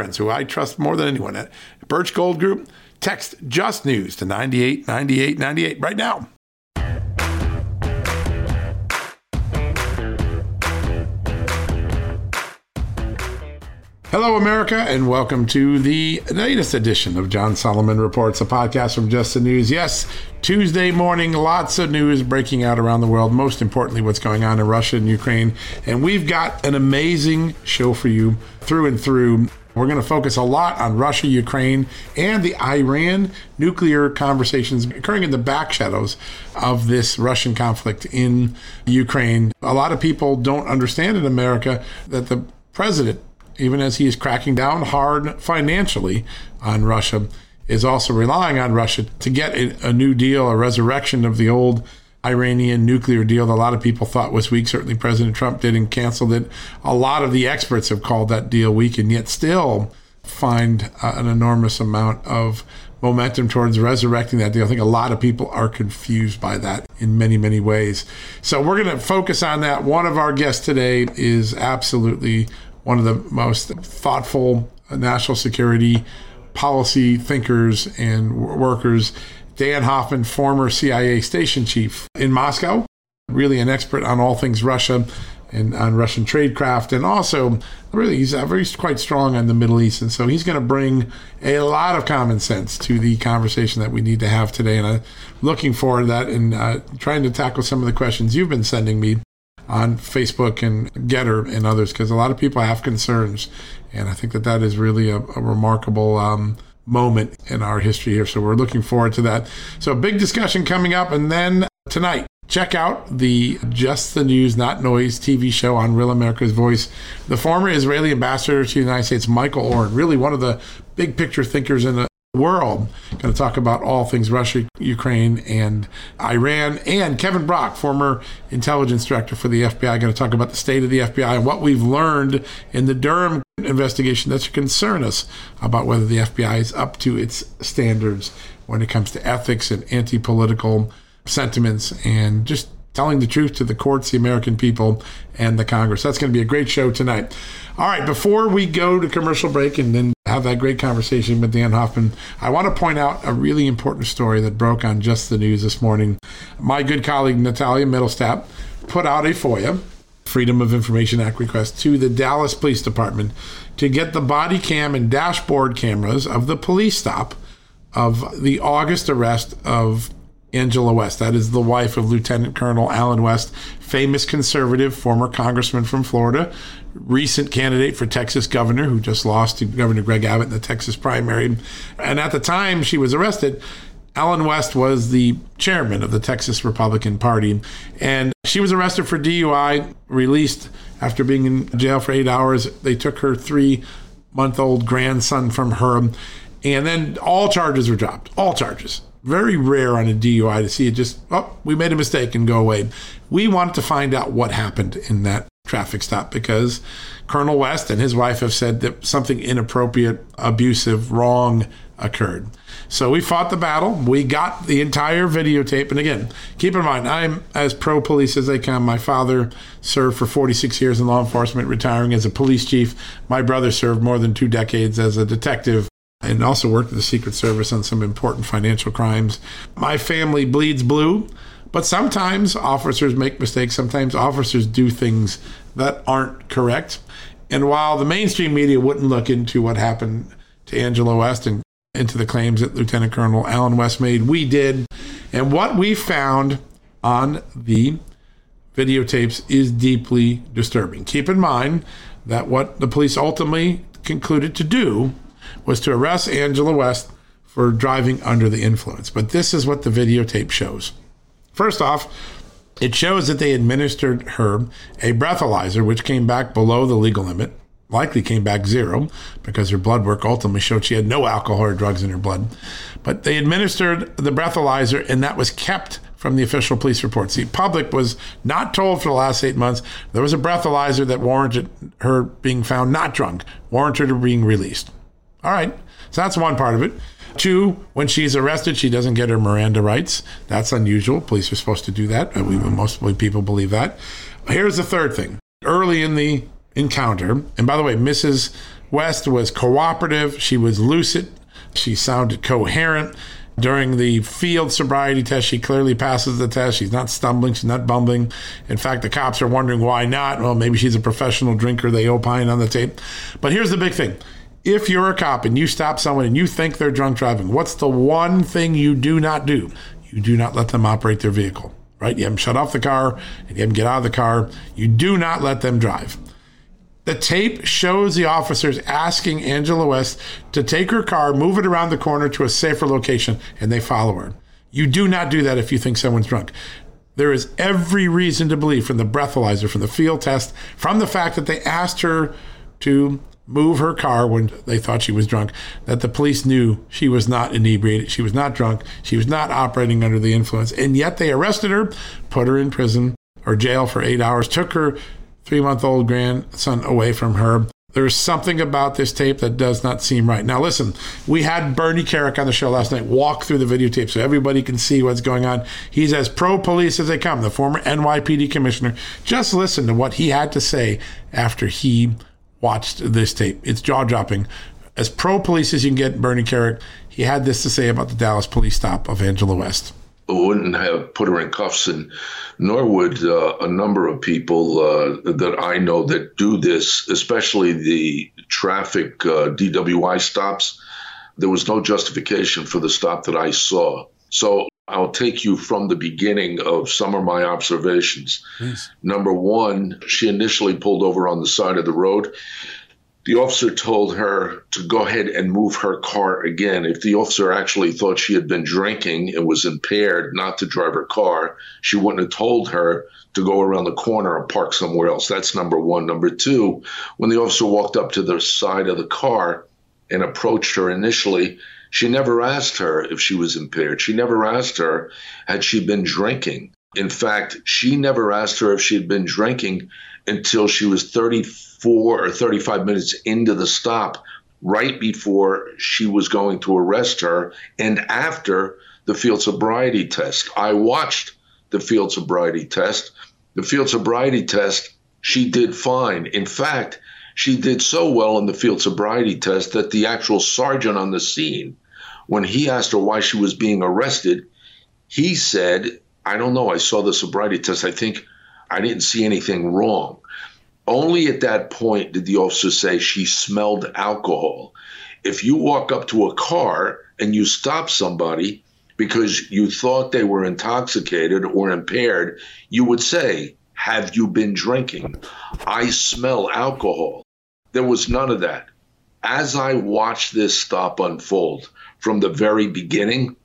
friends who I trust more than anyone at Birch Gold Group. Text Just News to 989898 right now. Hello, America, and welcome to the latest edition of John Solomon Reports, a podcast from Just the News. Yes, Tuesday morning, lots of news breaking out around the world. Most importantly, what's going on in Russia and Ukraine. And we've got an amazing show for you through and through. We're going to focus a lot on Russia, Ukraine, and the Iran nuclear conversations occurring in the back shadows of this Russian conflict in Ukraine. A lot of people don't understand in America that the president, even as he is cracking down hard financially on Russia, is also relying on Russia to get a, new deal, a resurrection of the old Iranian nuclear deal that a lot of people thought was weak. Certainly, President Trump did and canceled it. A lot of the experts have called that deal weak, and yet still find uh, an enormous amount of momentum towards resurrecting that deal. I think a lot of people are confused by that in many, many ways. So, we're going to focus on that. One of our guests today is absolutely one of the most thoughtful national security policy thinkers and workers Dan Hoffman, former CIA station chief in Moscow, really an expert on all things Russia and on Russian tradecraft, and also really he's very quite strong on the Middle East, and so he's going to bring a lot of common sense to the conversation that we need to have today. And I'm looking forward to that and uh, trying to tackle some of the questions you've been sending me on Facebook and Gettr and others, because a lot of people have concerns, and I think that that is really a, a remarkable. Um, moment in our history here. So we're looking forward to that. So big discussion coming up. And then tonight, check out the Just the News, Not Noise TV show on Real America's Voice. The former Israeli ambassador to the United States, Michael Oren, really one of the big picture thinkers in the world. Going to talk about all things Russia, Ukraine, and Iran. And Kevin Brock, former intelligence director for the FBI, going to talk about the state of the FBI and what we've learned in the Durham investigation that should concern us about whether the FBI is up to its standards when it comes to ethics and anti political sentiments and just telling the truth to the courts, the American people, and the Congress. That's going to be a great show tonight. All right, before we go to commercial break and then have that great conversation with Dan Hoffman, I want to point out a really important story that broke on Just the News this morning. My good colleague Natalia Mittelstadt put out a FOIA, Freedom of Information Act request, to the Dallas Police Department to get the body cam and dashboard cameras of the police stop of the August arrest of Angela West. That is the wife of Lieutenant Colonel Allen West, famous conservative, former congressman from Florida, recent candidate for Texas governor who just lost to Governor Greg Abbott in the Texas primary. And at the time she was arrested, Allen West was the chairman of the Texas Republican Party. And she was arrested for DUI, released after being in jail for eight hours. They took her three month old grandson from her. And then all charges were dropped, all charges very rare on a DUI to see it just, oh, we made a mistake and go away. We wanted to find out what happened in that traffic stop because Colonel West and his wife have said that something inappropriate, abusive, wrong occurred. So we fought the battle. We got the entire videotape. And again, keep in mind, I'm as pro police as they come. My father served for 46 years in law enforcement, retiring as a police chief. My brother served more than two decades as a detective and also worked at the Secret Service on some important financial crimes. My family bleeds blue, but sometimes officers make mistakes. Sometimes officers do things that aren't correct. And while the mainstream media wouldn't look into what happened to Angela West and into the claims that Lieutenant Colonel Allen West made. We did. And what we found on the videotapes is deeply disturbing. Keep in mind that what the police ultimately concluded to do was to arrest Angela West for driving under the influence. But this is what the videotape shows. First off, it shows that they administered her a breathalyzer, which came back below the legal limit, likely came back zero because her blood work ultimately showed she had no alcohol or drugs in her blood. But they administered the breathalyzer, and that was kept from the official police reports. The public was not told for the last eight months there was a breathalyzer that warranted her being found not drunk, warranted her being released. All right, so that's one part of it. Two, when she's arrested, she doesn't get her Miranda rights. That's unusual. Police are supposed to do that. We, most people believe that. Here's the third thing. Early in the encounter, and by the way, Mrs. West was cooperative. She was lucid. She sounded coherent. During the field sobriety test, she clearly passes the test. She's not stumbling, she's not bumbling. In fact, the cops are wondering why not. Well, maybe she's a professional drinker, they opine on the tape. But here's the big thing if you're a cop and you stop someone and you think they're drunk driving, what's the one thing you do not do? You do not let them operate their vehicle, right? You have them shut off the car and you have them get out of the car. You do not let them drive. The tape shows the officers asking Angela West to take her car, move it around the corner to a safer location, and they follow her. You do not do that if you think someone's drunk. There is every reason to believe from the breathalyzer, from the field test, from the fact that they asked her to move her car when they thought she was drunk, that the police knew she was not inebriated, she was not drunk, she was not operating under the influence, and yet they arrested her, put her in prison or jail for eight hours, took her three month old grandson away from her. There's something about this tape that does not seem right. Now, listen, we had Bernie Kerik on the show last night walk through the videotape so everybody can see what's going on. He's as pro police as they come, the former NYPD commissioner. Just listen to what he had to say after he watched this tape. It's jaw dropping. As pro police as you can get, Bernie Kerik, he had this to say about the Dallas police stop of Angela West. Wouldn't have put her in cuffs, and nor would uh, a number of people uh, that I know that do this, especially the traffic uh, DWI stops. There was no justification for the stop that I saw. So I'll take you from the beginning of some of my observations. Please. Number one, she initially pulled over on the side of the road. The officer told her to go ahead and move her car again. If the officer actually thought she had been drinking and was impaired not to drive her car, she wouldn't have told her to go around the corner or park somewhere else. That's number one. Number two, when the officer walked up to the side of the car and approached her initially, she never asked her if she was impaired. She never asked her had she been drinking. In fact, she never asked her if she had been drinking until she was 34 or 35 minutes into the stop, right before she was going to arrest her and after the field sobriety test. I watched the field sobriety test. The field sobriety test, she did fine. In fact, she did so well in the field sobriety test that the actual sergeant on the scene, when he asked her why she was being arrested, he said, I don't know. I saw the sobriety test. I think I didn't see anything wrong. Only at that point did the officer say she smelled alcohol. If you walk up to a car and you stop somebody because you thought they were intoxicated or impaired, you would say, Have you been drinking? I smell alcohol. There was none of that. As I watched this stop unfold from the very beginning,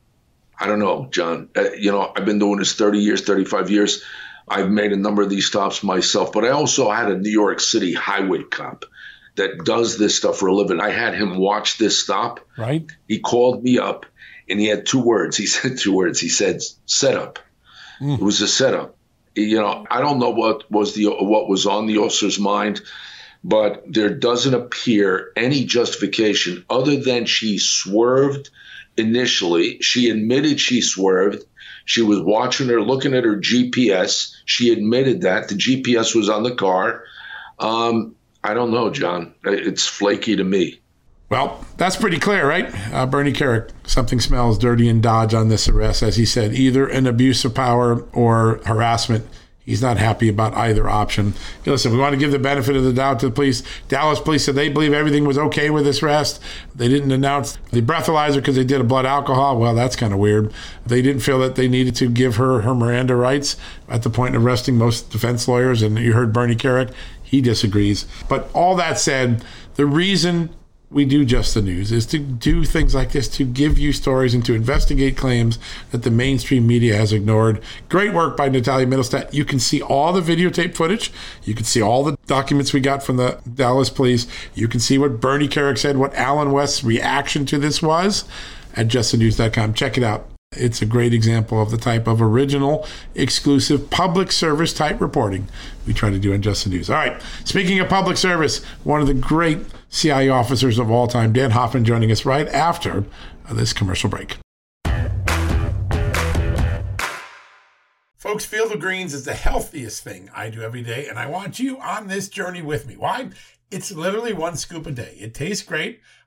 I don't know, John. Uh, you know, I've been doing this 30 years, 35 years. I've made a number of these stops myself, but I also had a New York City highway cop that does this stuff for a living. I had him watch this stop. Right. He called me up and he had two words. He said two words. He said setup. Mm. It was a setup. You know, I don't know what was the what was on the officer's mind but there doesn't appear any justification other than she swerved initially. She admitted she swerved. She was watching her, looking at her GPS. She admitted that the GPS was on the car. Um, I don't know, John. It's flaky to me. Well, that's pretty clear, right? Uh, Bernie Kerik, something smells dirty in Dodge on this arrest. As he said, either an abuse of power or harassment He's not happy about either option. Listen, we want to give the benefit of the doubt to the police. Dallas police said they believe everything was okay with this arrest. They didn't announce the breathalyzer because they did a blood alcohol. Well, that's kind of weird. They didn't feel that they needed to give her her Miranda rights at the point of arresting most defense lawyers. And you heard Bernie Kerik, he disagrees. But all that said, the reason we do just the news is to do things like this to give you stories and to investigate claims that the mainstream media has ignored. Great work by Natalia Mittelstadt. You can see all the videotape footage. You can see all the documents we got from the Dallas police. You can see what Bernie Kerik said, what Allen West's reaction to this was at justthenews.com. Check it out. It's a great example of the type of original, exclusive, public service type reporting we try to do on Just the News. All right. Speaking of public service, one of the great CIA officers of all time, Dan Hoffman, joining us right after this commercial break. Folks, Field of Greens is the healthiest thing I do every day, and I want you on this journey with me. Why? It's literally one scoop a day. It tastes great.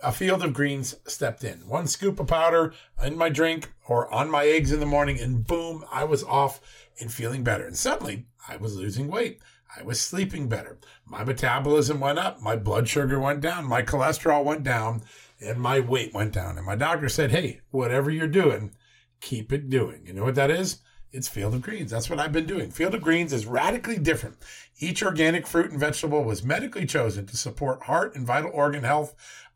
A field of greens stepped in. One scoop of powder in my drink or on my eggs in the morning, and boom, I was off and feeling better. And suddenly I was losing weight. I was sleeping better. My metabolism went up. My blood sugar went down. My cholesterol went down and my weight went down. And my doctor said, Hey, whatever you're doing, keep it doing. You know what that is? It's Field of Greens. That's what I've been doing. Field of Greens is radically different. Each organic fruit and vegetable was medically chosen to support heart and vital organ health.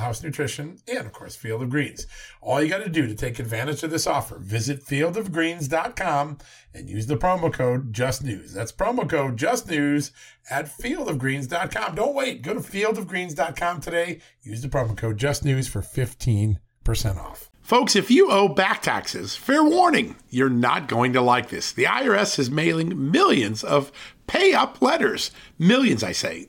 House Nutrition, and of course, Field of Greens. All you got to do to take advantage of this offer, visit fieldofgreens.com and use the promo code JustNews. That's promo code JustNews at fieldofgreens.com. Don't wait. Go to fieldofgreens.com today. Use the promo code JustNews for 15% off. Folks, if you owe back taxes, fair warning, you're not going to like this. The IRS is mailing millions of pay up letters. Millions, I say.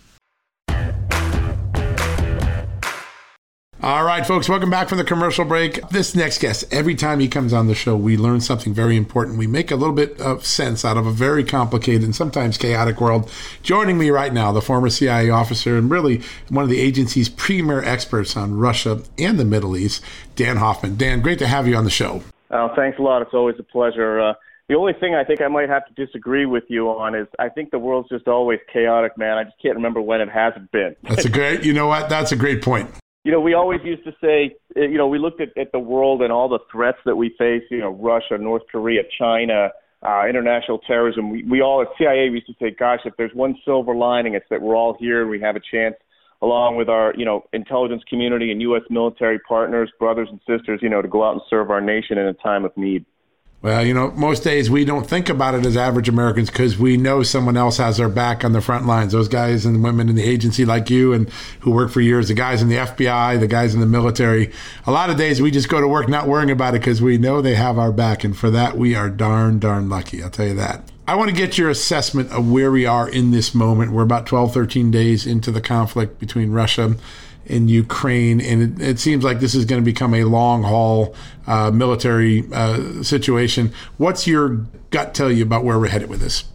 All right, folks, welcome back from the commercial break. This next guest, every time he comes on the show, we learn something very important. We make a little bit of sense out of a very complicated and sometimes chaotic world. Joining me right now, the former CIA officer and really one of the agency's premier experts on Russia and the Middle East, Dan Hoffman. Dan, great to have you on the show. Oh, thanks a lot. It's always a pleasure. Uh, the only thing I think I might have to disagree with you on is I think the world's just always chaotic, man. I just can't remember when it hasn't been. That's a great, you know what? That's a great point you know, we always used to say, eh, you know, we looked at, at the world and all the threats that we face, you know, Russia, North Korea, China, uh, international terrorism. We, we all at CIA we used to say, gosh, if there's one silver lining, it's that we're all here and we have a chance, along with our, you know, intelligence community and U.S. military partners, brothers and sisters, you know, to go out and serve our nation in a time of need. Well, you know, most days we don't think about it as average Americans because we know someone else has our back on the front lines. Those guys and women in the agency like you and who work for years, the guys in the FBI, the guys in the military. A lot of days we just go to work not worrying about it because we know they have our back. And for that, we are darn, darn lucky. I'll tell you that. I want to get your assessment of where we are in this moment. We're about 12, 13 days into the conflict between Russia in Ukraine, and it, it, seems like this is going to become a long haul uh, military uh, situation. What's your gut tell you about where we're headed with this?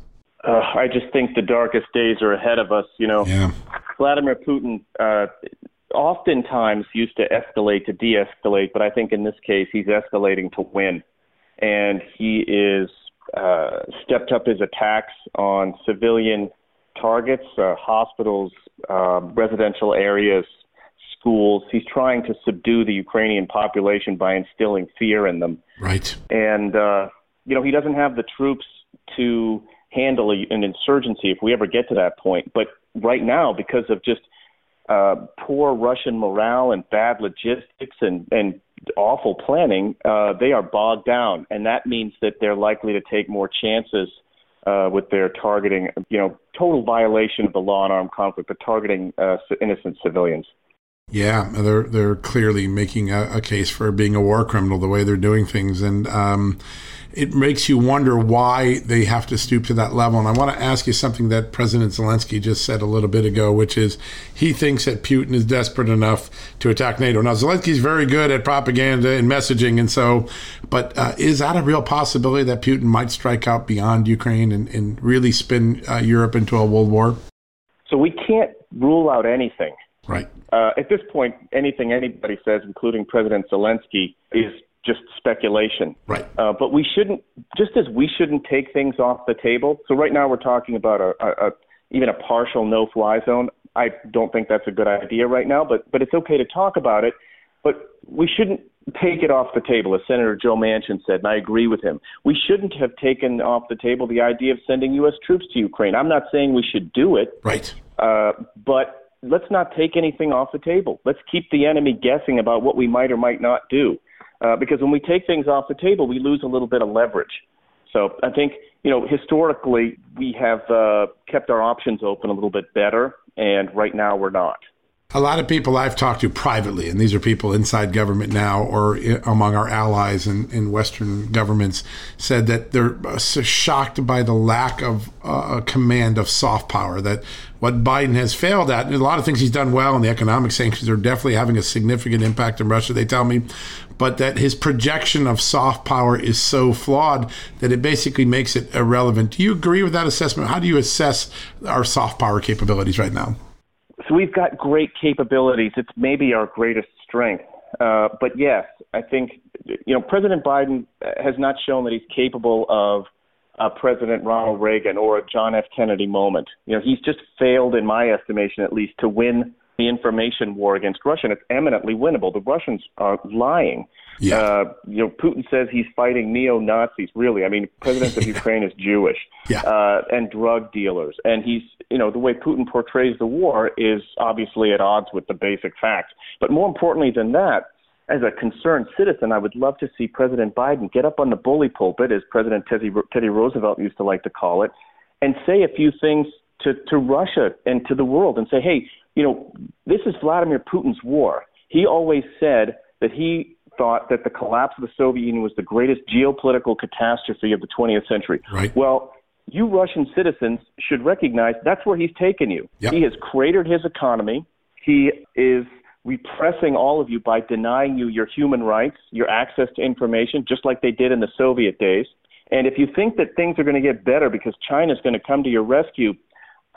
Uh, I just think the darkest days are ahead of us. You know, yeah. Vladimir Putin uh, oftentimes used to escalate to de-escalate, but I think in this case he's escalating to win, and he is uh, stepped up his attacks on civilian targets, uh, hospitals, uh, residential areas, schools. He's trying to subdue the Ukrainian population by instilling fear in them. Right. And, uh, you know, he doesn't have the troops to handle a, an insurgency if we ever get to that point. But right now, because of just uh, poor Russian morale and bad logistics and, and awful planning, uh, they are bogged down. And that means that they're likely to take more chances uh, with their targeting, you know, total violation of the law and armed conflict, but targeting uh, innocent civilians. Yeah, they're they're clearly making a, a, case for being a war criminal the way they're doing things, and um, it makes you wonder why they have to stoop to that level. And I want to ask you something that President Zelensky just said a little bit ago, which is he thinks that Putin is desperate enough to attack NATO. Now Zelensky's very good at propaganda and messaging, and so, but uh, is that a real possibility that Putin might strike out beyond Ukraine and, and really spin uh, Europe into a world war? So we can't rule out anything. Right. Uh, at this point, anything anybody says, including President Zelensky, is just speculation. Right. Uh, but we shouldn't, just as we shouldn't take things off the table. So right now we're talking about a, a, a even a partial no-fly zone. I don't think that's a good idea right now, but but it's okay to talk about it. But we shouldn't take it off the table, as Senator Joe Manchin said, and I agree with him. We shouldn't have taken off the table the idea of sending U.S. troops to Ukraine. I'm not saying we should do it. Right. Uh, but let's not take anything off the table. Let's keep the enemy guessing about what we might or might not do. Uh, because when we take things off the table, we lose a little bit of leverage. So I think, you know, historically, we have uh, kept our options open a little bit better, and right now we're not. A lot of people I've talked to privately, and these are people inside government now or among our allies in, in Western governments, said that they're uh, shocked by the lack of uh, command of soft power. That what Biden has failed at, a lot of things he's done well, and the economic sanctions are definitely having a significant impact in Russia, they tell me, but that his projection of soft power is so flawed that it basically makes it irrelevant. Do you agree with that assessment? How do you assess our soft power capabilities right now? So we've got great capabilities. It's maybe our greatest strength. Uh, but yes, I think you know President Biden has not shown that he's capable of uh, President Ronald Reagan or a John F. Kennedy moment. You know, he's just failed, in my estimation, at least, to win the information war against Russia. And it's eminently winnable. The Russians are lying. Yeah. Uh, you know, Putin says he's fighting neo Nazis. Really, I mean, president of Ukraine is Jewish. Yeah. Uh, and drug dealers, and he's you know the way Putin portrays the war is obviously at odds with the basic facts. But more importantly than that, as a concerned citizen, I would love to see President Biden get up on the bully pulpit, as President Teddy, Teddy Roosevelt used to like to call it, and say a few things to, to Russia and to the world and say, hey, you know, this is Vladimir Putin's war. He always said that he thought that the collapse of the Soviet Union was the greatest geopolitical catastrophe of the 20th century. Right. Well, you Russian citizens should recognize that's where he's taken you. Yep. He has cratered his economy. He is repressing all of you by denying you your human rights, your access to information, just like they did in the Soviet days. And if you think that things are going to get better because China is going to come to your rescue,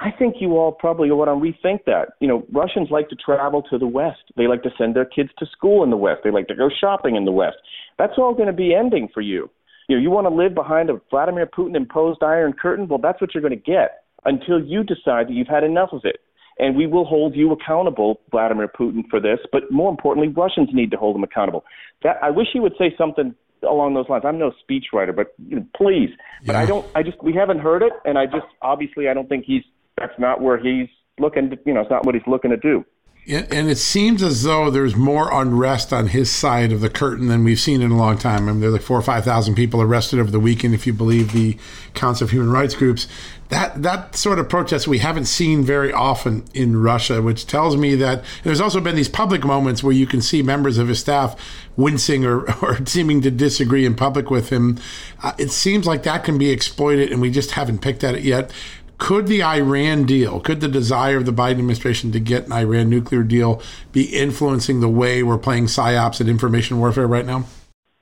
I think you all probably want to rethink that. You know, Russians like to travel to the West. They like to send their kids to school in the West. They like to go shopping in the West. That's all going to be ending for you. You know, you want to live behind a Vladimir Putin imposed iron curtain? Well, that's what you're going to get until you decide that you've had enough of it. And we will hold you accountable, Vladimir Putin, for this. But more importantly, Russians need to hold him accountable. That I wish he would say something along those lines. I'm no speechwriter, but you know, please. But I don't. I just we haven't heard it, and I just obviously I don't think he's. That's not where he's looking. To, you know, it's not what he's looking to do. and it seems as though there's more unrest on his side of the curtain than we've seen in a long time. I mean, there are like four or five thousand people arrested over the weekend, if you believe the counts of human rights groups. That that sort of protest we haven't seen very often in Russia, which tells me that there's also been these public moments where you can see members of his staff wincing or, or seeming to disagree in public with him. Uh, it seems like that can be exploited, and we just haven't picked at it yet. Could the Iran deal, could the desire of the Biden administration to get an Iran nuclear deal be influencing the way we're playing psyops and information warfare right now?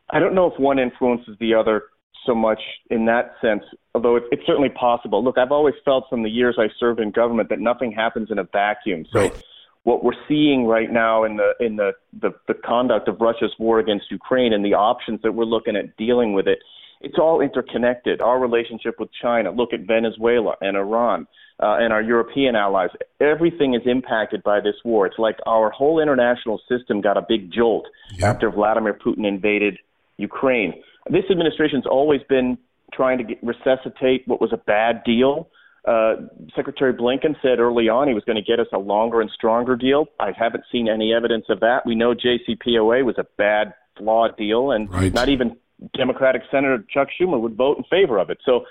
I don't know if one influences the other so much in that sense, although it, it's certainly possible. Look, I've always felt from the years I served in government that nothing happens in a vacuum. So right. what we're seeing right now in the in the, the, the conduct of Russia's war against Ukraine and the options that we're looking at dealing with it it's all interconnected. Our relationship with China, look at Venezuela and Iran uh, and our European allies. Everything is impacted by this war. It's like our whole international system got a big jolt yep. after Vladimir Putin invaded Ukraine. This administration's always been trying to get, resuscitate what was a bad deal. Uh, Secretary Blinken said early on he was going to get us a longer and stronger deal. I haven't seen any evidence of that. We know JCPOA was a bad, flawed deal, and right. not even Democratic Senator Chuck Schumer would vote in favor of it. So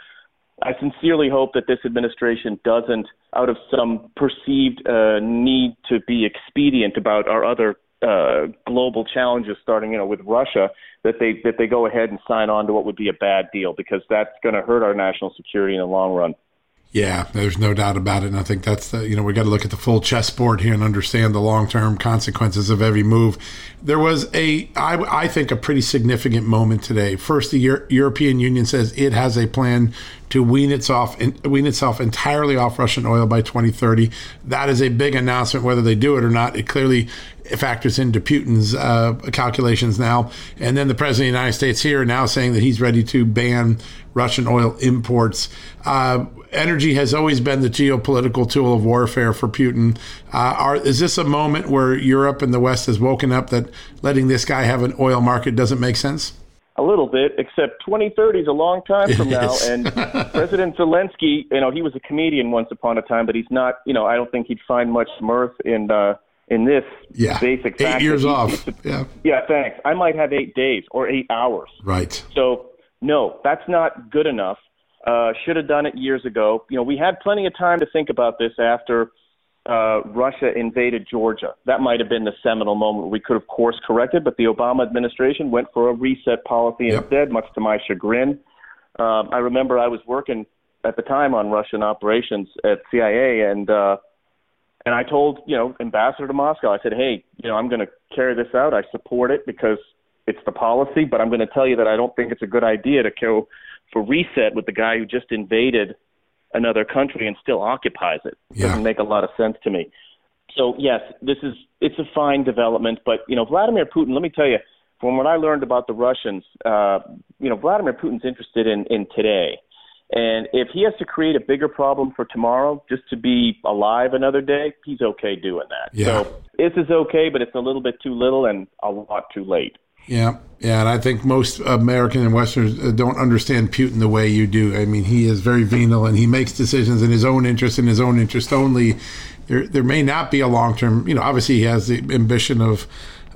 I sincerely hope that this administration doesn't, out of some perceived uh, need to be expedient about our other uh, global challenges, starting you know with Russia, that they that they go ahead and sign on to what would be a bad deal because that's going to hurt our national security in the long run. Yeah, there's no doubt about it. And I think that's the, you know, we got to look at the full chessboard here and understand the long term consequences of every move. There was a, I, I think, a pretty significant moment today. First, the Euro- European Union says it has a plan to wean itself wean itself entirely off Russian oil by 2030. That is a big announcement. Whether they do it or not, it clearly factors into Putin's uh, calculations now. And then the president of the United States here now saying that he's ready to ban Russian oil imports. Uh, energy has always been the geopolitical tool of warfare for Putin. Uh, are, is this a moment where Europe and the West has woken up that letting this guy have an oil market doesn't make sense? A little bit, except 2030 is a long time from now. And President Zelensky, you know, he was a comedian once upon a time, but he's not. You know, I don't think he'd find much mirth in uh, in this yeah. basic. Eight years he, off. yeah. Yeah. Thanks. I might have eight days or eight hours. Right. So no, that's not good enough. Uh, should have done it years ago. You know, we had plenty of time to think about this after uh, Russia invaded Georgia. That might have been the seminal moment we could have course corrected, but the Obama administration went for a reset policy yep. instead, much to my chagrin. Um, I remember I was working at the time on Russian operations at CIA, and uh, and I told you know ambassador to Moscow, I said, hey, you know, I'm going to carry this out. I support it because it's the policy, but I'm going to tell you that I don't think it's a good idea to go for reset with the guy who just invaded another country and still occupies it. Yeah. Doesn't make a lot of sense to me. So yes, this is it's a fine development, but you know Vladimir Putin. Let me tell you, from what I learned about the Russians, uh, you know Vladimir Putin's interested in in today, and if he has to create a bigger problem for tomorrow just to be alive another day, he's okay doing that. Yeah. So this is okay, but it's a little bit too little and a lot too late. Yeah, yeah, and I think most American and Westerners uh, don't understand Putin the way you do. I mean, he is very venal and he makes decisions in his own interest and his own interest only. There, there may not be a long term. You know, obviously he has the ambition of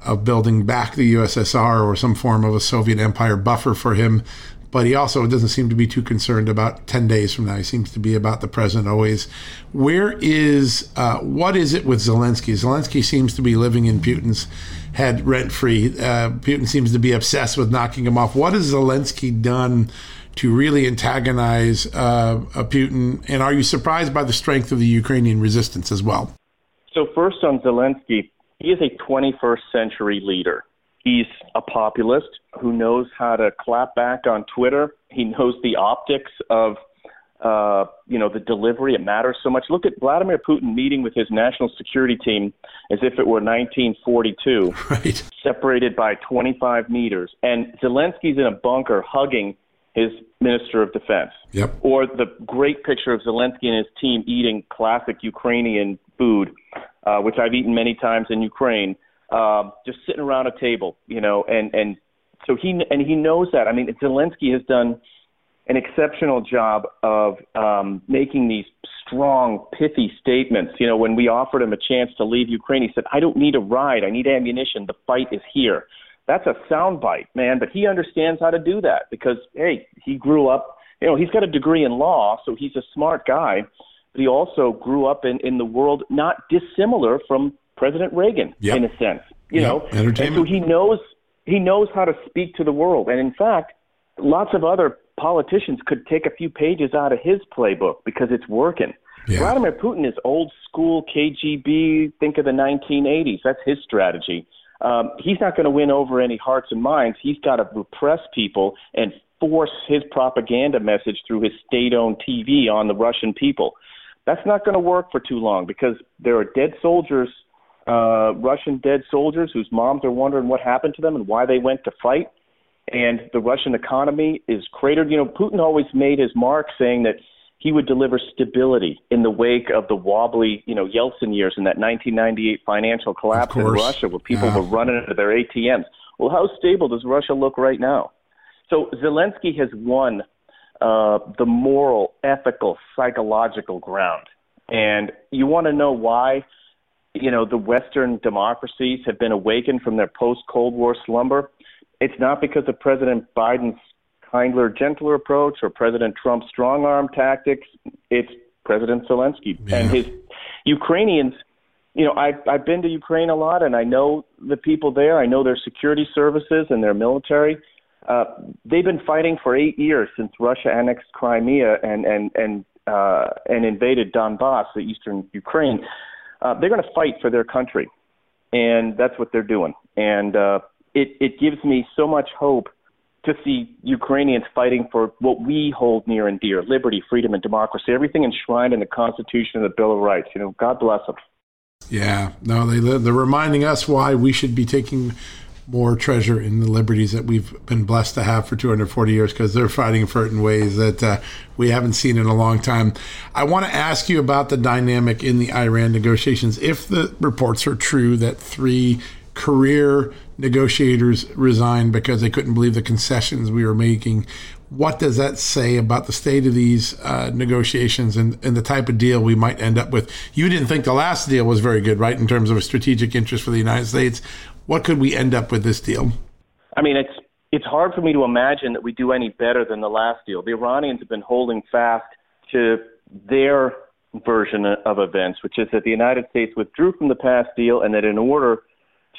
of building back the USSR or some form of a Soviet empire buffer for him. But he also doesn't seem to be too concerned about 10 days from now. He seems to be about the present always. Where is, uh, what is it with Zelensky? Zelensky seems to be living in Putin's head rent free. Uh, Putin seems to be obsessed with knocking him off. What has Zelensky done to really antagonize uh, Putin? And are you surprised by the strength of the Ukrainian resistance as well? So, first on Zelensky, he is a 21st century leader. He's a populist who knows how to clap back on Twitter. He knows the optics of uh, you know, the delivery. It matters so much. Look at Vladimir Putin meeting with his national security team as if it were 1942, right. separated by 25 meters. And Zelensky's in a bunker hugging his minister of defense. Yep. Or the great picture of Zelensky and his team eating classic Ukrainian food, uh, which I've eaten many times in Ukraine, uh, just sitting around a table, you know, and, and so he, and he knows that. I mean, Zelensky has done an exceptional job of um, making these strong, pithy statements. You know, when we offered him a chance to leave Ukraine, he said, I don't need a ride. I need ammunition. The fight is here. That's a soundbite, man, but he understands how to do that because, hey, he grew up, you know, he's got a degree in law, so he's a smart guy, but he also grew up in, in the world not dissimilar from President Reagan yep. in a sense, you yep. know, and so he knows he knows how to speak to the world. And in fact, lots of other politicians could take a few pages out of his playbook because it's working. Yeah. Vladimir Putin is old school KGB. Think of the 1980s. That's his strategy. Um, he's not going to win over any hearts and minds. He's got to repress people and force his propaganda message through his state-owned TV on the Russian people. That's not going to work for too long because there are dead soldiers, uh, Russian dead soldiers whose moms are wondering what happened to them and why they went to fight and the Russian economy is cratered. You know, Putin always made his mark saying that he would deliver stability in the wake of the wobbly, you know, Yeltsin years and that 1998 financial collapse in Russia where people yeah. were running into their ATMs. Well, how stable does Russia look right now? So Zelensky has won uh, the moral, ethical, psychological ground. And you want to know why, you know, the Western democracies have been awakened from their post Cold War slumber? It's not because of President Biden's kindler, gentler approach or President Trump's strong arm tactics. It's President Zelensky yeah. and his Ukrainians. You know, I've I've been to Ukraine a lot, and I know the people there. I know their security services and their military. Uh, they've been fighting for eight years since Russia annexed Crimea and and and uh, and invaded Donbass, the eastern Ukraine. Uh, they're going to fight for their country, and that's what they're doing. And uh, it, it gives me so much hope to see Ukrainians fighting for what we hold near and dear liberty, freedom, and democracy, everything enshrined in the Constitution and the Bill of Rights. You know, God bless them. Yeah, no, they, they're reminding us why we should be taking more treasure in the liberties that we've been blessed to have for 240 years because they're fighting for it in ways that uh, we haven't seen in a long time. I want to ask you about the dynamic in the Iran negotiations. If the reports are true that three career negotiators resigned because they couldn't believe the concessions we were making. What does that say about the state of these uh, negotiations and, and the type of deal we might end up with? You didn't think the last deal was very good, right, in terms of a strategic interest for the United States. What could we end up with this deal? I mean, it's it's hard for me to imagine that we do any better than the last deal. The Iranians have been holding fast to their version of events, which is that the United States withdrew from the past deal and that in order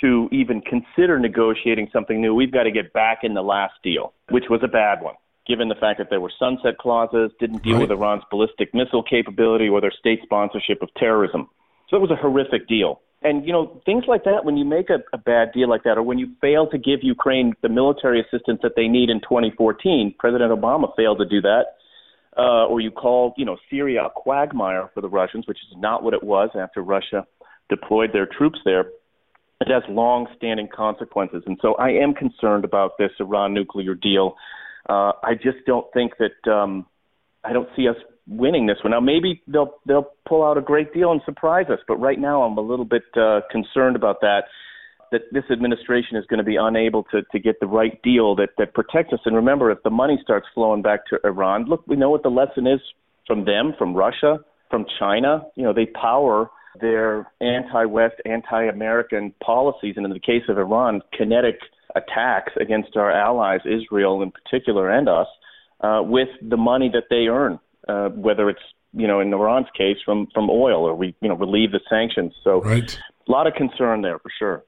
to even consider negotiating something new, we've got to get back in the last deal, which was a bad one, given the fact that there were sunset clauses, didn't deal right. with Iran's ballistic missile capability or their state sponsorship of terrorism. So it was a horrific deal. And, you know, things like that, when you make a, a bad deal like that, or when you fail to give Ukraine the military assistance that they need in 2014, President Obama failed to do that. Uh, or you call, you know, Syria a quagmire for the Russians, which is not what it was after Russia deployed their troops there it has long-standing consequences. And so I am concerned about this Iran nuclear deal. Uh, I just don't think that um, I don't see us winning this one. Now maybe they'll they'll pull out a great deal and surprise us, but right now I'm a little bit uh, concerned about that. That this administration is going to be unable to to get the right deal that that protects us. And remember, if the money starts flowing back to Iran, look, we know what the lesson is from them, from Russia, from China. You know, they power their anti-West, anti-American policies, and in the case of Iran, kinetic attacks against our allies, Israel in particular, and us, uh, with the money that they earn, uh, whether it's you know in Iran's case from from oil or we you know relieve the sanctions. So right. a lot of concern there for sure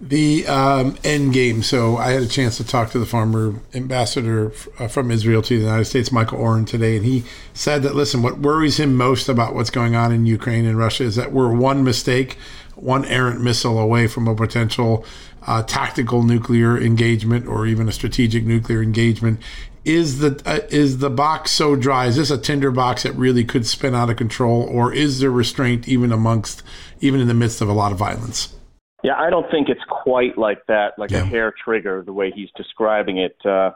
the um, end game. So I had a chance to talk to the former ambassador uh, from Israel to the United States, Michael Oren, today, and he said that listen, what worries him most about what's going on in Ukraine and Russia is that we're one mistake, one errant missile away from a potential uh, tactical nuclear engagement or even a strategic nuclear engagement. Is the uh, is the box so dry? Is this a tinder box that really could spin out of control, or is there restraint even amongst even in the midst of a lot of violence? Yeah, I don't think it's quite like that, like yeah. a hair trigger, the way he's describing it. Uh,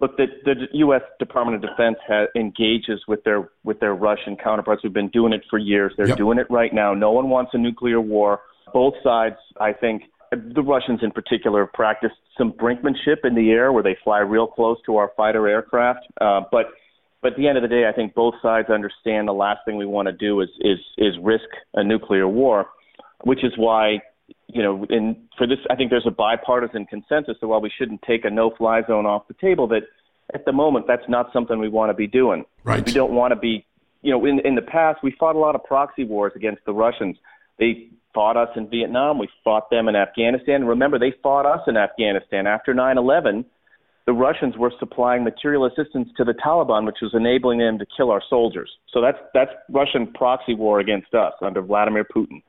look, the, the U.S. Department of Defense has, engages with their with their Russian counterparts who've been doing it for years. They're yep. doing it right now. No one wants a nuclear war. Both sides, I think, the Russians in particular have practiced some brinkmanship in the air where they fly real close to our fighter aircraft. Uh, but but at the end of the day, I think both sides understand the last thing we want to do is is is risk a nuclear war, which is why you know in for this I think there's a bipartisan consensus that while we shouldn't take a no-fly zone off the table, that at the moment that's not something we want to be doing. Right. We don't want to be you know in in the past we fought a lot of proxy wars against the Russians. They fought us in Vietnam. We fought them in Afghanistan. Remember, they fought us in Afghanistan after 9/11 the Russians were supplying material assistance to the Taliban, which was enabling them to kill our soldiers. So that's that's Russian proxy war against us under Vladimir Putin.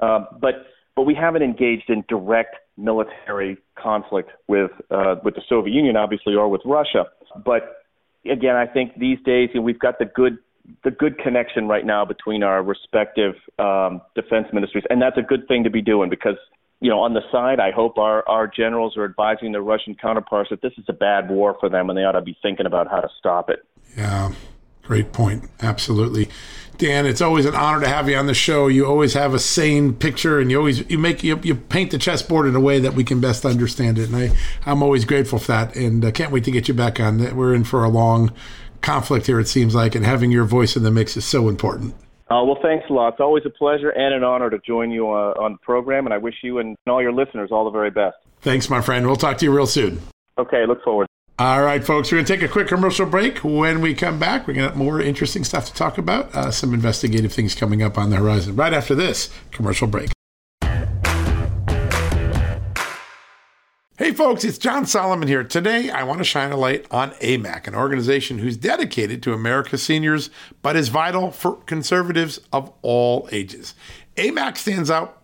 Uh, but but we haven't engaged in direct military conflict with uh, with the Soviet Union, obviously, or with Russia. But again, I think these days you know, we've got the good the good connection right now between our respective um, defense ministries, and that's a good thing to be doing because you know, on the side, I hope our, our generals are advising their Russian counterparts that this is a bad war for them and they ought to be thinking about how to stop it. Yeah, great point. Absolutely. Dan, it's always an honor to have you on the show. You always have a sane picture, and you always you make you, you paint the chessboard in a way that we can best understand it. And I I'm always grateful for that, and uh, can't wait to get you back on. that. We're in for a long conflict here, it seems like, and having your voice in the mix is so important. Uh, well, thanks a lot. It's always a pleasure and an honor to join you uh, on the program, and I wish you and all your listeners all the very best. Thanks, my friend. We'll talk to you real soon. Okay, look forward. All right, folks, we're going to take a quick commercial break. When we come back, we're going to have more interesting stuff to talk about, uh, some investigative things coming up on the horizon. Right after this commercial break. Hey folks, it's John Solomon here. Today I want to shine a light on AMAC, an organization who's dedicated to America's seniors, but is vital for conservatives of all ages. AMAC stands out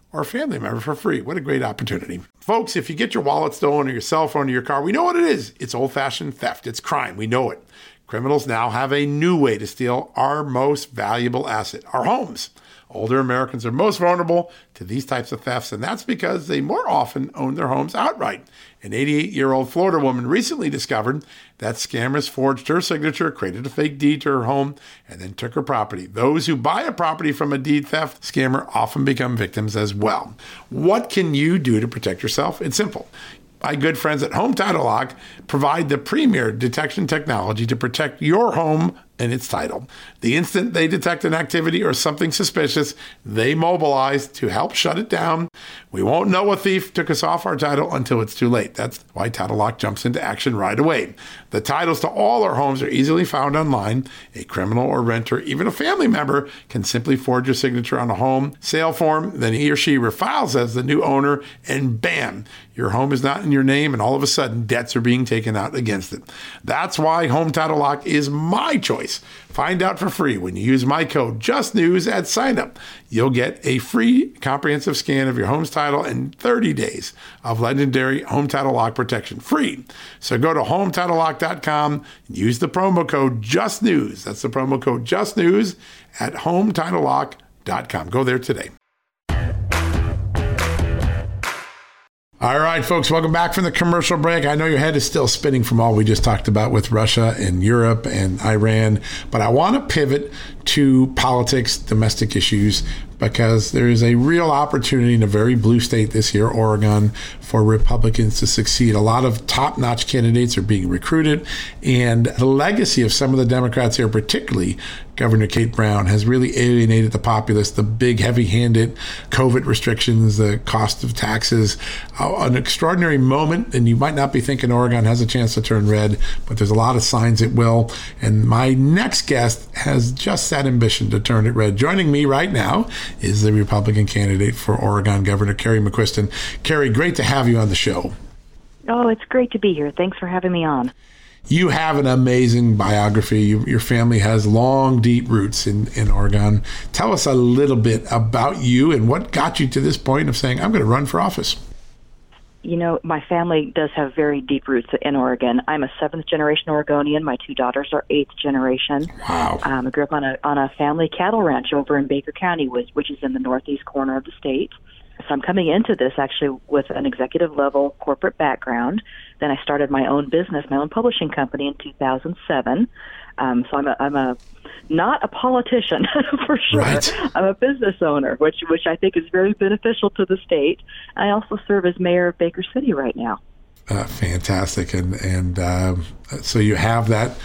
or a family member for free. What a great opportunity. Folks, if you get your wallet stolen or your cell phone or your car, we know what it is. It's old fashioned theft, it's crime. We know it. Criminals now have a new way to steal our most valuable asset, our homes. Older Americans are most vulnerable to these types of thefts, and that's because they more often own their homes outright. An 88 year old Florida woman recently discovered that scammers forged her signature, created a fake deed to her home, and then took her property. Those who buy a property from a deed theft scammer often become victims as well. What can you do to protect yourself? It's simple my good friends at Home Title Lock provide the premier detection technology to protect your home and its title. The instant they detect an activity or something suspicious, they mobilize to help shut it down. We won't know a thief took us off our title until it's too late. That's why Title Lock jumps into action right away. The titles to all our homes are easily found online. A criminal or renter, even a family member, can simply forge a signature on a home sale form. Then he or she refiles as the new owner, and bam, your home is not in your name, and all of a sudden, debts are being taken out against it. That's why Home Title Lock is my choice. Find out for free when you use my code JustNews at signup. You'll get a free comprehensive scan of your home's title and 30 days of legendary Home Title Lock protection free. So go to HomeTitleLock.com and use the promo code JustNews. That's the promo code JustNews at HomeTitleLock.com. Go there today. All right, folks, welcome back from the commercial break. I know your head is still spinning from all we just talked about with Russia and Europe and Iran, but I want to pivot to politics, domestic issues, because there is a real opportunity in a very blue state this year, Oregon, for Republicans to succeed. A lot of top notch candidates are being recruited, and the legacy of some of the Democrats here, particularly Governor Kate Brown, has really alienated the populace. The big, heavy handed COVID restrictions, the cost of taxes, uh, an extraordinary moment. And you might not be thinking Oregon has a chance to turn red, but there's a lot of signs it will. And my next guest has just that ambition to turn it red. Joining me right now is the Republican candidate for Oregon Governor, Kerry McQuisten. Kerry, great to have you on the show. Oh, it's great to be here. Thanks for having me on. You have an amazing biography. You, your family has long, deep roots in, in Oregon. Tell us a little bit about you and what got you to this point of saying, I'm going to run for office. You know, my family does have very deep roots in Oregon. I'm a seventh generation Oregonian. My two daughters are eighth generation. Wow. Um, I grew up on a on a family cattle ranch over in Baker County, which, which is in the northeast corner of the state. So I'm coming into this actually with an executive level corporate background. Then I started my own business, my own publishing company in 2007. Um, so I'm a, I'm a not a politician for sure. Right. I'm a business owner, which which I think is very beneficial to the state. I also serve as mayor of Baker City right now. Uh, fantastic, and and um, so you have that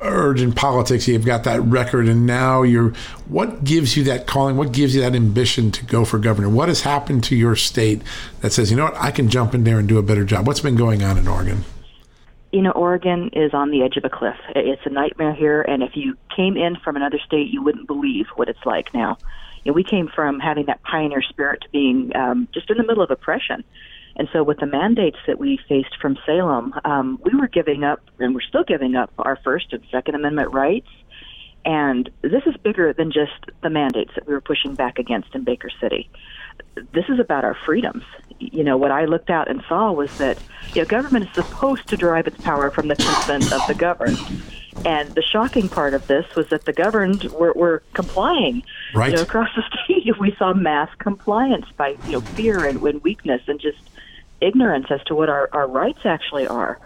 urge in politics. You've got that record, and now you're. What gives you that calling? What gives you that ambition to go for governor? What has happened to your state that says, you know what, I can jump in there and do a better job? What's been going on in Oregon? You know, Oregon is on the edge of a cliff. It's a nightmare here, and if you came in from another state, you wouldn't believe what it's like now. You know, we came from having that pioneer spirit to being um, just in the middle of oppression. And so, with the mandates that we faced from Salem, um, we were giving up, and we're still giving up, our First and Second Amendment rights. And this is bigger than just the mandates that we were pushing back against in Baker City. This is about our freedoms. You know, what I looked out and saw was that you know, government is supposed to derive its power from the consent of the governed. And the shocking part of this was that the governed were, were complying. Right. You know, across the state, we saw mass compliance by you know fear and, and weakness and just ignorance as to what our, our rights actually are.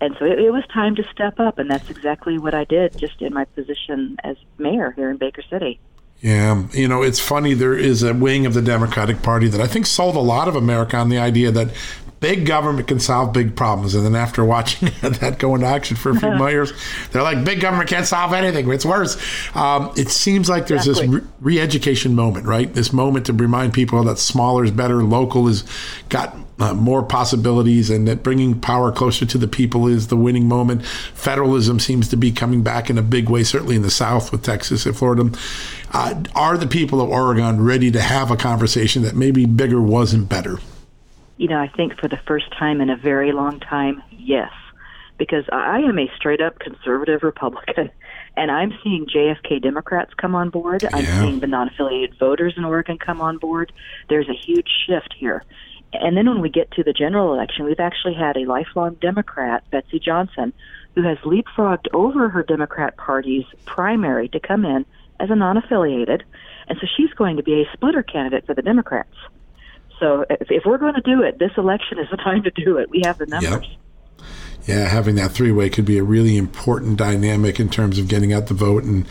And so it, it was time to step up, and that's exactly what I did just in my position as mayor here in Baker City. Yeah, you know, it's funny. There is a wing of the Democratic Party that I think sold a lot of America on the idea that big government can solve big problems. And then after watching that go into action for a few years, they're like, big government can't solve anything. It's worse. Um, it seems like there's Exactly. this re education moment, right? This moment to remind people that smaller is better, local is got uh, more possibilities, and that bringing power closer to the people is the winning moment. Federalism seems to be coming back in a big way, certainly in the South with Texas and Florida. Uh, are the people of Oregon ready to have a conversation that maybe bigger wasn't better? You know, I think for the first time in a very long time, yes. Because I am a straight up conservative Republican, and I'm seeing JFK Democrats come on board. I'm Yeah. seeing the non affiliated voters in Oregon come on board. There's a huge shift here. And then when we get to the general election, we've actually had a lifelong Democrat, Betsy Johnson, who has leapfrogged over her Democrat Party's primary to come in as a non affiliated. And so she's going to be a splitter candidate for the Democrats. So if, if we're going to do it, this election is the time to do it. We have the numbers. Yeah, having that three way could be a really important dynamic in terms of getting out the vote and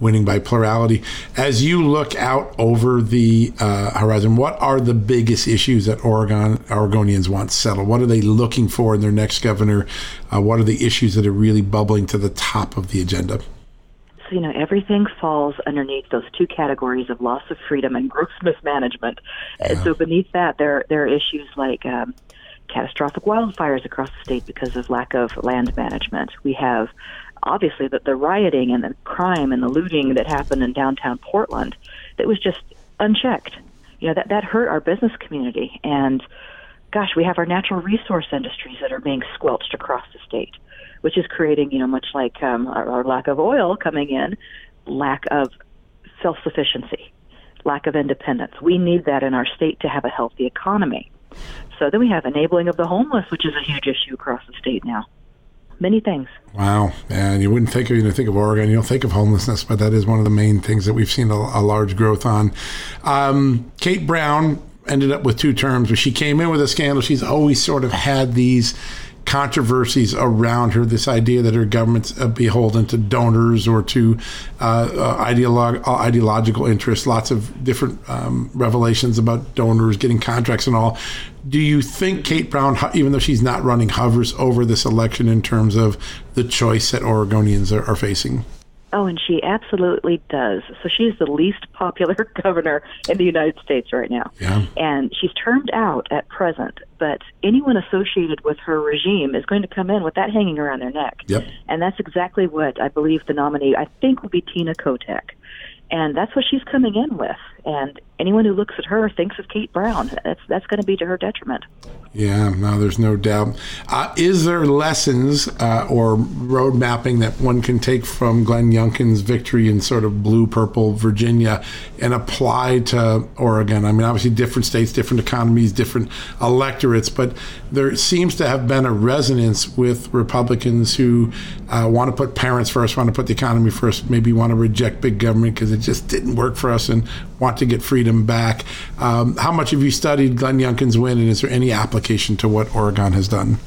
winning by plurality. As you look out over the uh, horizon, what are the biggest issues that Oregon Oregonians want settled? What are they looking for in their next governor? Uh, what are the issues that are really bubbling to the top of the agenda? So, you know, everything falls underneath those two categories of loss of freedom and gross mismanagement. And so beneath that, there, there are issues like um, catastrophic wildfires across the state because of lack of land management. We have obviously the, the rioting and the crime and the looting that happened in downtown Portland that was just unchecked. You know, that, that hurt our business community. And gosh, we have our natural resource industries that are being squelched across the state, which is creating, you know, much like um, our, our lack of oil coming in, lack of self sufficiency, lack of independence. We need that in our state to have a healthy economy. So then we have enabling of the homeless, which is a huge issue across the state now. Many things. Wow, and you wouldn't think of you know, think of Oregon, you don't think of homelessness, but that is one of the main things that we've seen a, a large growth on. Um, Kate Brown ended up with two terms, but she came in with a scandal. She's always sort of had these controversies around her. This idea that her government's beholden to donors or to uh, uh, uh, ideological interests. Lots of different um, revelations about donors getting contracts and all. Do you think Kate Brown, even though she's not running, hovers over this election in terms of the choice that Oregonians are, are facing? Oh, and she absolutely does. So she's the least popular governor in the United States right now. Yeah. And she's termed out at present, but anyone associated with her regime is going to come in with that hanging around their neck. Yep. And that's exactly what I believe the nominee, I think, will be Tina Kotek. And that's what she's coming in with. And anyone who looks at her thinks of Kate Brown. That's that's going to be to her detriment. Yeah, no, there's no doubt. Uh, is there lessons uh, or road mapping that one can take from Glenn Youngkin's victory in sort of blue purple Virginia and apply to Oregon? I mean, obviously, different states, different economies, different electorates, but there seems to have been a resonance with Republicans who uh, want to put parents first, want to put the economy first, maybe want to reject big government because it just didn't work for us and want to get freedom back. Um, how much have you studied Glenn Youngkin's win, and is there any application to what Oregon has done?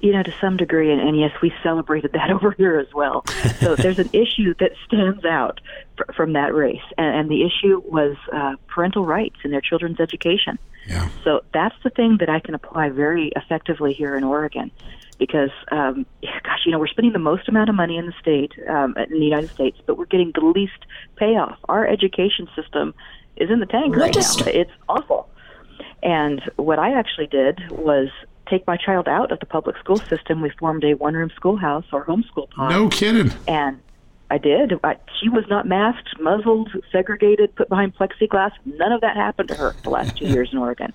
You know, to some degree, and, and yes, we celebrated that over here as well. So there's an issue that stands out fr- from that race, and, and the issue was uh, parental rights in their children's education. Yeah. So that's the thing that I can apply very effectively here in Oregon because, um, gosh, you know, we're spending the most amount of money in the state, um, in the United States, but we're getting the least payoff. Our education system is in the tank right now. It's awful. And what I actually did was take my child out of the public school system. We formed a one room schoolhouse or homeschool pod. No kidding. And I did. I, she was not masked, muzzled, segregated, put behind plexiglass. None of that happened to her the last two years in Oregon.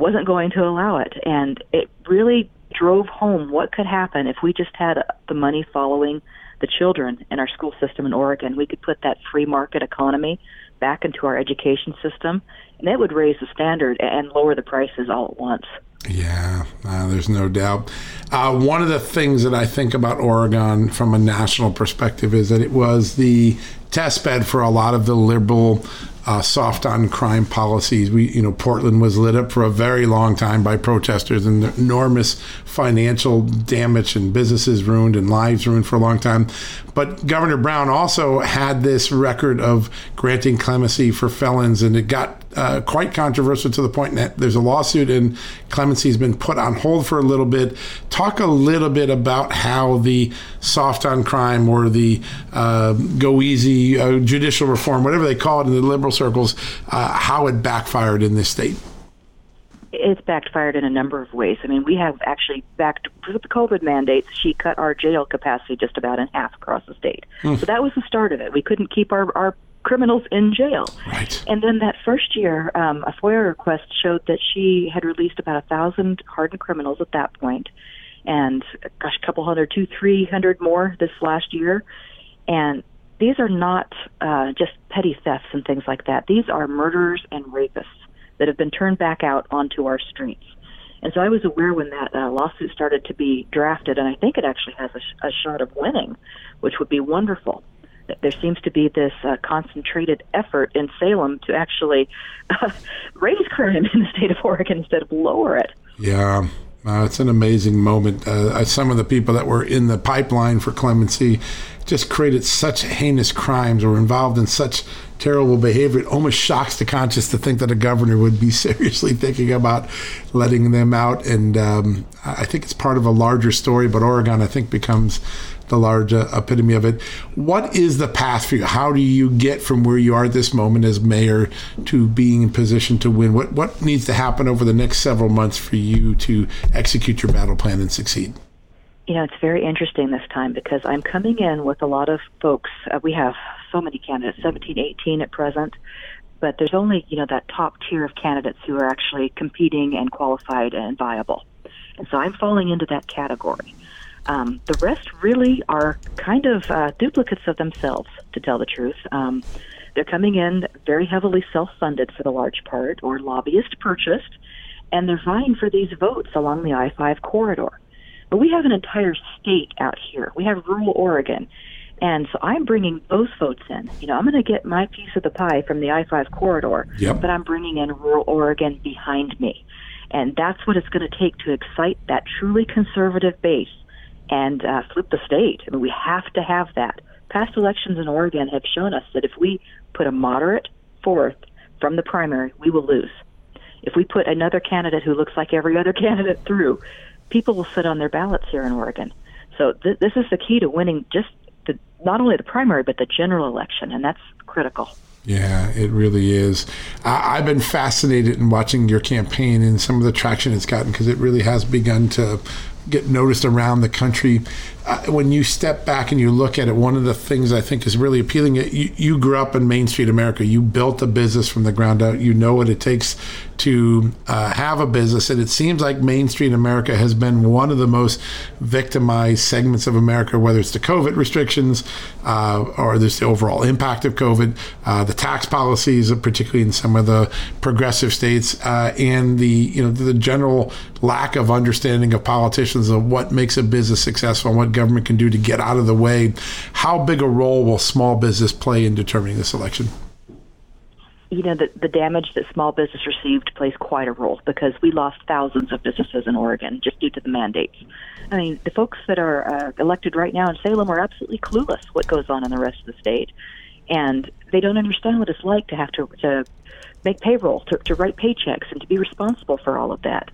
Wasn't going to allow it. And it really drove home what could happen if we just had the money following the children in our school system in Oregon. We could put that free market economy back into our education system, and it would raise the standard and lower the prices all at once. Yeah, uh, there's no doubt. Uh, one of the things that I think about Oregon from a national perspective is that it was the test bed for a lot of the liberal uh, soft on crime policies. We, you know, Portland was lit up for a very long time by protesters and enormous financial damage and businesses ruined and lives ruined for a long time. But Governor Brown also had this record of granting clemency for felons, and it got uh, quite controversial to the point that there's a lawsuit and clemency has been put on hold for a little bit. Talk a little bit about how the soft on crime or the uh, go easy uh, judicial reform, whatever they call it in the liberal circles, uh, how it backfired in this state it's backfired in a number of ways. I mean, we have actually backed with the COVID mandates. She cut our jail capacity just about in half across the state. Hmm. So that was the start of it. We couldn't keep our our criminals in jail. Right. And then that first year, um, a FOIA request showed that she had released about a thousand hardened criminals at that point, and gosh, a couple hundred, two, three hundred more this last year. And these are not uh, just petty thefts and things like that. These are murderers and rapists that have been turned back out onto our streets. And so I was aware when that uh, lawsuit started to be drafted, and I think it actually has a, sh- a shot of winning, which would be wonderful. There seems to be this uh, concentrated effort in Salem to actually uh, raise crime in the state of Oregon instead of lower it. Yeah, uh, it's an amazing moment. Uh, some of the people that were in the pipeline for clemency just created such heinous crimes or involved in such terrible behavior. It almost shocks the conscience to think that a governor would be seriously thinking about letting them out. And um, I think it's part of a larger story, but Oregon, I think, becomes the large uh, epitome of it. What is the path for you? How do you get from where you are at this moment as mayor to being in position to win? What what needs to happen over the next several months for you to execute your battle plan and succeed? You know, it's very interesting this time because I'm coming in with a lot of folks. Uh, we have so many candidates, 17, 18 at present, but there's only, you know, that top tier of candidates who are actually competing and qualified and viable. And so I'm falling into that category. Um, the rest really are kind of uh, duplicates of themselves, to tell the truth. Um, they're coming in very heavily self funded for the large part, or lobbyist purchased, and they're vying for these votes along the I 5 corridor. But we have an entire state out here. We have rural Oregon. And so I'm bringing those votes in. You know, I'm going to get my piece of the pie from the I 5 corridor, yep. but I'm bringing in rural Oregon behind me. And that's what it's going to take to excite that truly conservative base and uh, flip the state. I mean, we have to have that. Past elections in Oregon have shown us that if we put a moderate forth from the primary, we will lose. If we put another candidate who looks like every other candidate through, people will sit on their ballots here in Oregon. So th- this is the key to winning just not only the primary but the general election, and that's critical. Yeah, it really is. I, have been fascinated in watching your campaign and some of the traction it's gotten because it really has begun to get noticed around the country. Uh, when you step back and you look at it, one of the things I think is really appealing. You, you grew up in Main Street America. You built a business from the ground up. You know what it takes to uh, have a business, and it seems like Main Street America has been one of the most victimized segments of America, whether it's the COVID restrictions uh, or there's the overall impact of COVID, uh, the tax policies, particularly in some of the progressive states, uh, and the you know the general lack of understanding of politicians of what makes a business successful and what government can do to get out of the way. How big a role will small business play in determining this election? you know, the, the damage that small business received plays quite a role because we lost thousands of businesses in Oregon just due to the mandates. I mean, the folks that are uh, elected right now in Salem are absolutely clueless what goes on in the rest of the state, and they don't understand what it's like to have to to make payroll, to, to write paychecks, and to be responsible for all of that.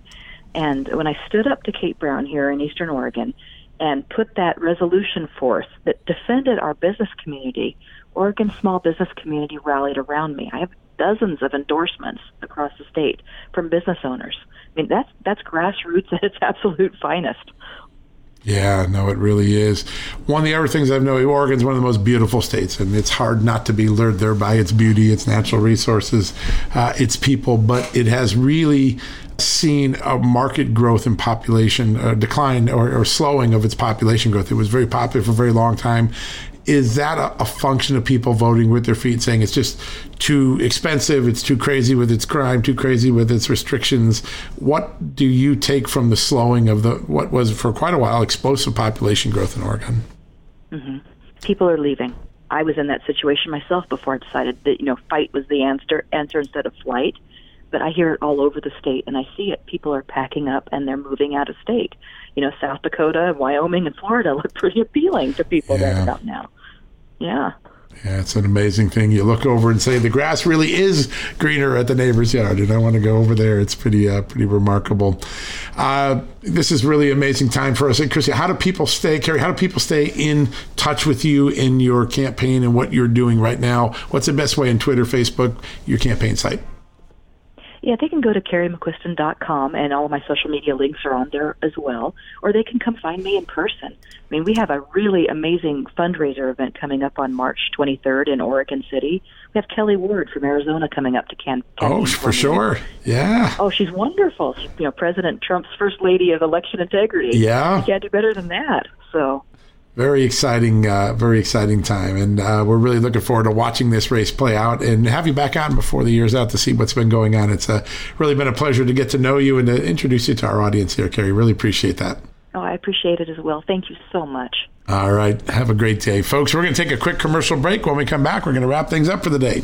And when I stood up to Kate Brown here in Eastern Oregon and put that resolution forth that defended our business community, Oregon small business community rallied around me. I have dozens of endorsements across the state from business owners. I mean, that's that's grassroots at its absolute finest. Yeah, no, it really is. One of the other things I've known, Oregon's one of the most beautiful states, and it's hard not to be lured there by its beauty, its natural resources, uh, its people. But it has really seen a market growth in population, a decline or, or slowing of its population growth. It was very popular for a very long time. Is that a, a, function of people voting with their feet saying it's just too expensive it's too crazy with its crime too crazy with its restrictions? What do you take from the slowing of the what was for quite a while explosive population growth in oregon? Mm-hmm. people are leaving. I was in that situation myself before i decided that you know fight was the answer answer instead of flight but i hear it all over the state and i see it people are packing up and they're moving out of state you know south dakota wyoming and florida look pretty appealing to people yeah. that are out now yeah. Yeah, it's an amazing thing. You look over and say the grass really is greener at the neighbor's yard, and I want to go over there. It's pretty, uh, pretty remarkable. Uh, this is really amazing time for us. And Christy, how do people stay, Kerry? How do people stay in touch with you in your campaign and what you're doing right now? What's the best way in Twitter, Facebook, your campaign site? Yeah, they can go to kerrymcquisten.com, and all of my social media links are on there as well. Or they can come find me in person. I mean, we have a really amazing fundraiser event coming up on March 23rd in Oregon City. We have Kelli Ward from Arizona coming up to Can. oh, for sure. Yeah. Oh, she's wonderful. She's, you know, President Trump's first lady of election integrity. Yeah. You can't do better than that. So very exciting, uh, very exciting time, and uh, we're really looking forward to watching this race play out and have you back on before the year's out to see what's been going on. It's uh, really been a pleasure to get to know you and to introduce you to our audience here, Kerry. Really appreciate that. Oh, I appreciate it as well. Thank you so much. All right, have a great day, folks. We're going to take a quick commercial break. When we come back, we're going to wrap things up for the day.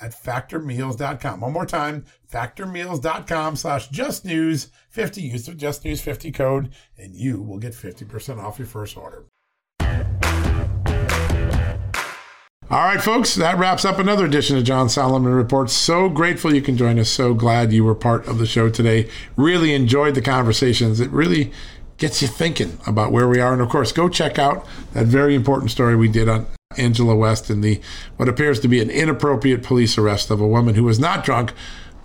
at factormeals.com. One more time, factormeals.com slash justnews50. Use the justnews50 code and you will get 50% off your first order. All right, folks, that wraps up another edition of John Solomon Reports. So grateful you can join us. So glad you were part of the show today. Really enjoyed the conversations. It really gets you thinking about where we are. And of course, go check out that very important story we did on Angela West and the what appears to be an inappropriate police arrest of a woman who was not drunk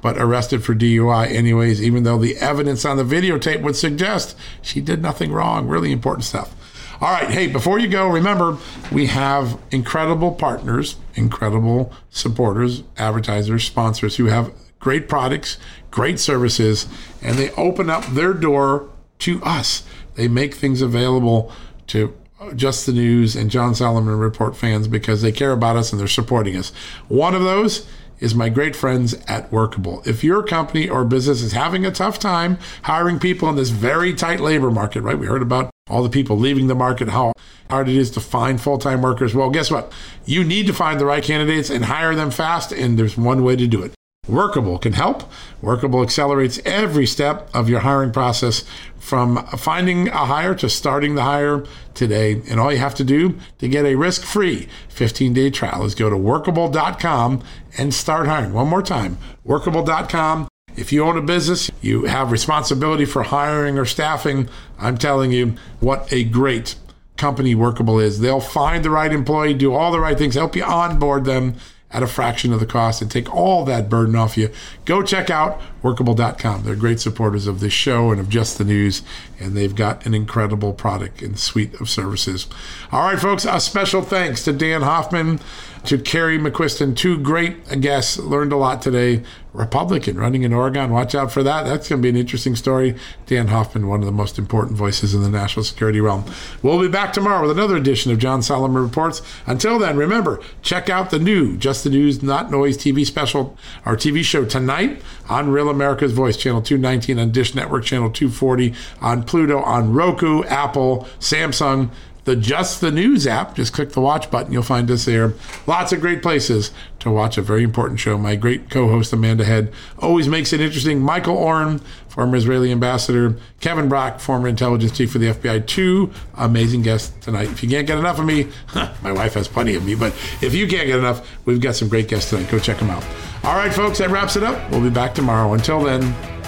but arrested for DUI anyways, even though the evidence on the videotape would suggest she did nothing wrong. Really important stuff. All right. Hey, before you go, remember we have incredible partners, incredible supporters, advertisers, sponsors who have great products, great services, and they open up their door to us. They make things available to just the News and John Solomon Report fans because they care about us and they're supporting us. One of those is my great friends at Workable. If your company or business is having a tough time hiring people in this very tight labor market, right? We heard about all the people leaving the market, how hard it is to find full time workers. Well, guess what? You need to find the right candidates and hire them fast, and there's one way to do it. Workable can help. Workable accelerates every step of your hiring process from finding a hire to starting the hire today. And all you have to do to get a risk free 15 day trial is go to workable.com and start hiring. One more time workable.com if you own a business, you have responsibility for hiring or staffing. I'm telling you what a great company Workable is. They'll find the right employee, do all the right things, help you onboard them at a fraction of the cost and take all that burden off you. Go check out workable.com. They're great supporters of this show and of Just the News, and they've got an incredible product and suite of services. All right, folks, a special thanks to Dan Hoffman, to Kerry McQuisten, two great guests. Learned a lot today. Republican running in Oregon. Watch out for that. That's going to be an interesting story. Dan Hoffman, one of the most important voices in the national security realm. We'll be back tomorrow with another edition of John Solomon Reports. Until then, remember, check out the new Just the News, Not Noise TV special, our TV show tonight on Real America's Voice, channel 219 on Dish Network, channel 240 on Pluto, on Roku, Apple, Samsung the Just the News app. Just click the watch button. You'll find us there. Lots of great places to watch a very important show. My great co host, Amanda Head, always makes it interesting. Michael Oren, former Israeli ambassador, Kevin Brock, former intelligence chief for the FBI. Two amazing guests tonight. If you can't get enough of me, my wife has plenty of me, but if you can't get enough, we've got some great guests tonight. Go check them out. All right, folks, that wraps it up. We'll be back tomorrow. Until then,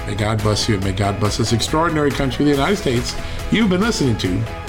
may God bless you and may God bless this extraordinary country, the United States. You've been listening to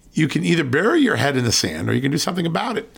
you can either bury your head in the sand or you can do something about it.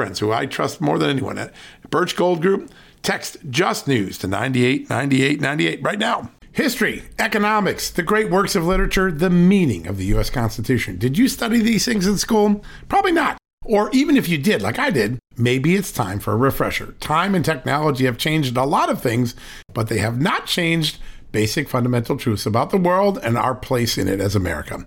friends who I trust more than anyone at Birch Gold Group, text Just News to 989898 right now. History, economics, the great works of literature, the meaning of the U.S. Constitution. Did you study these things in school? Probably not. Or even if you did, like I did, maybe it's time for a refresher. Time and technology have changed a lot of things, but they have not changed basic fundamental truths about the world and our place in it as America.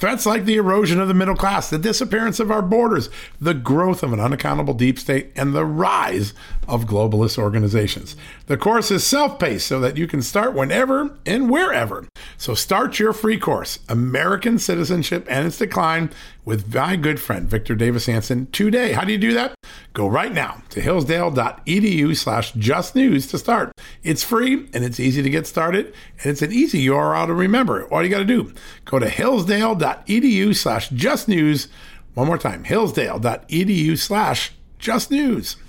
Threats like the erosion of the middle class, the disappearance of our borders, the growth of an unaccountable deep state, and the rise of globalist organizations. The course is self paced so that you can start whenever and wherever. So start your free course, American Citizenship and Its Decline, with my good friend Victor Davis Hanson today. How do you do that? Go right now to hillsdale.edu slash justnews to start. It's free and it's easy to get started, and it's an easy URL to remember. All you got to do, go to hillsdale.edu slash justnews. One more time, hillsdale.edu slash justnews.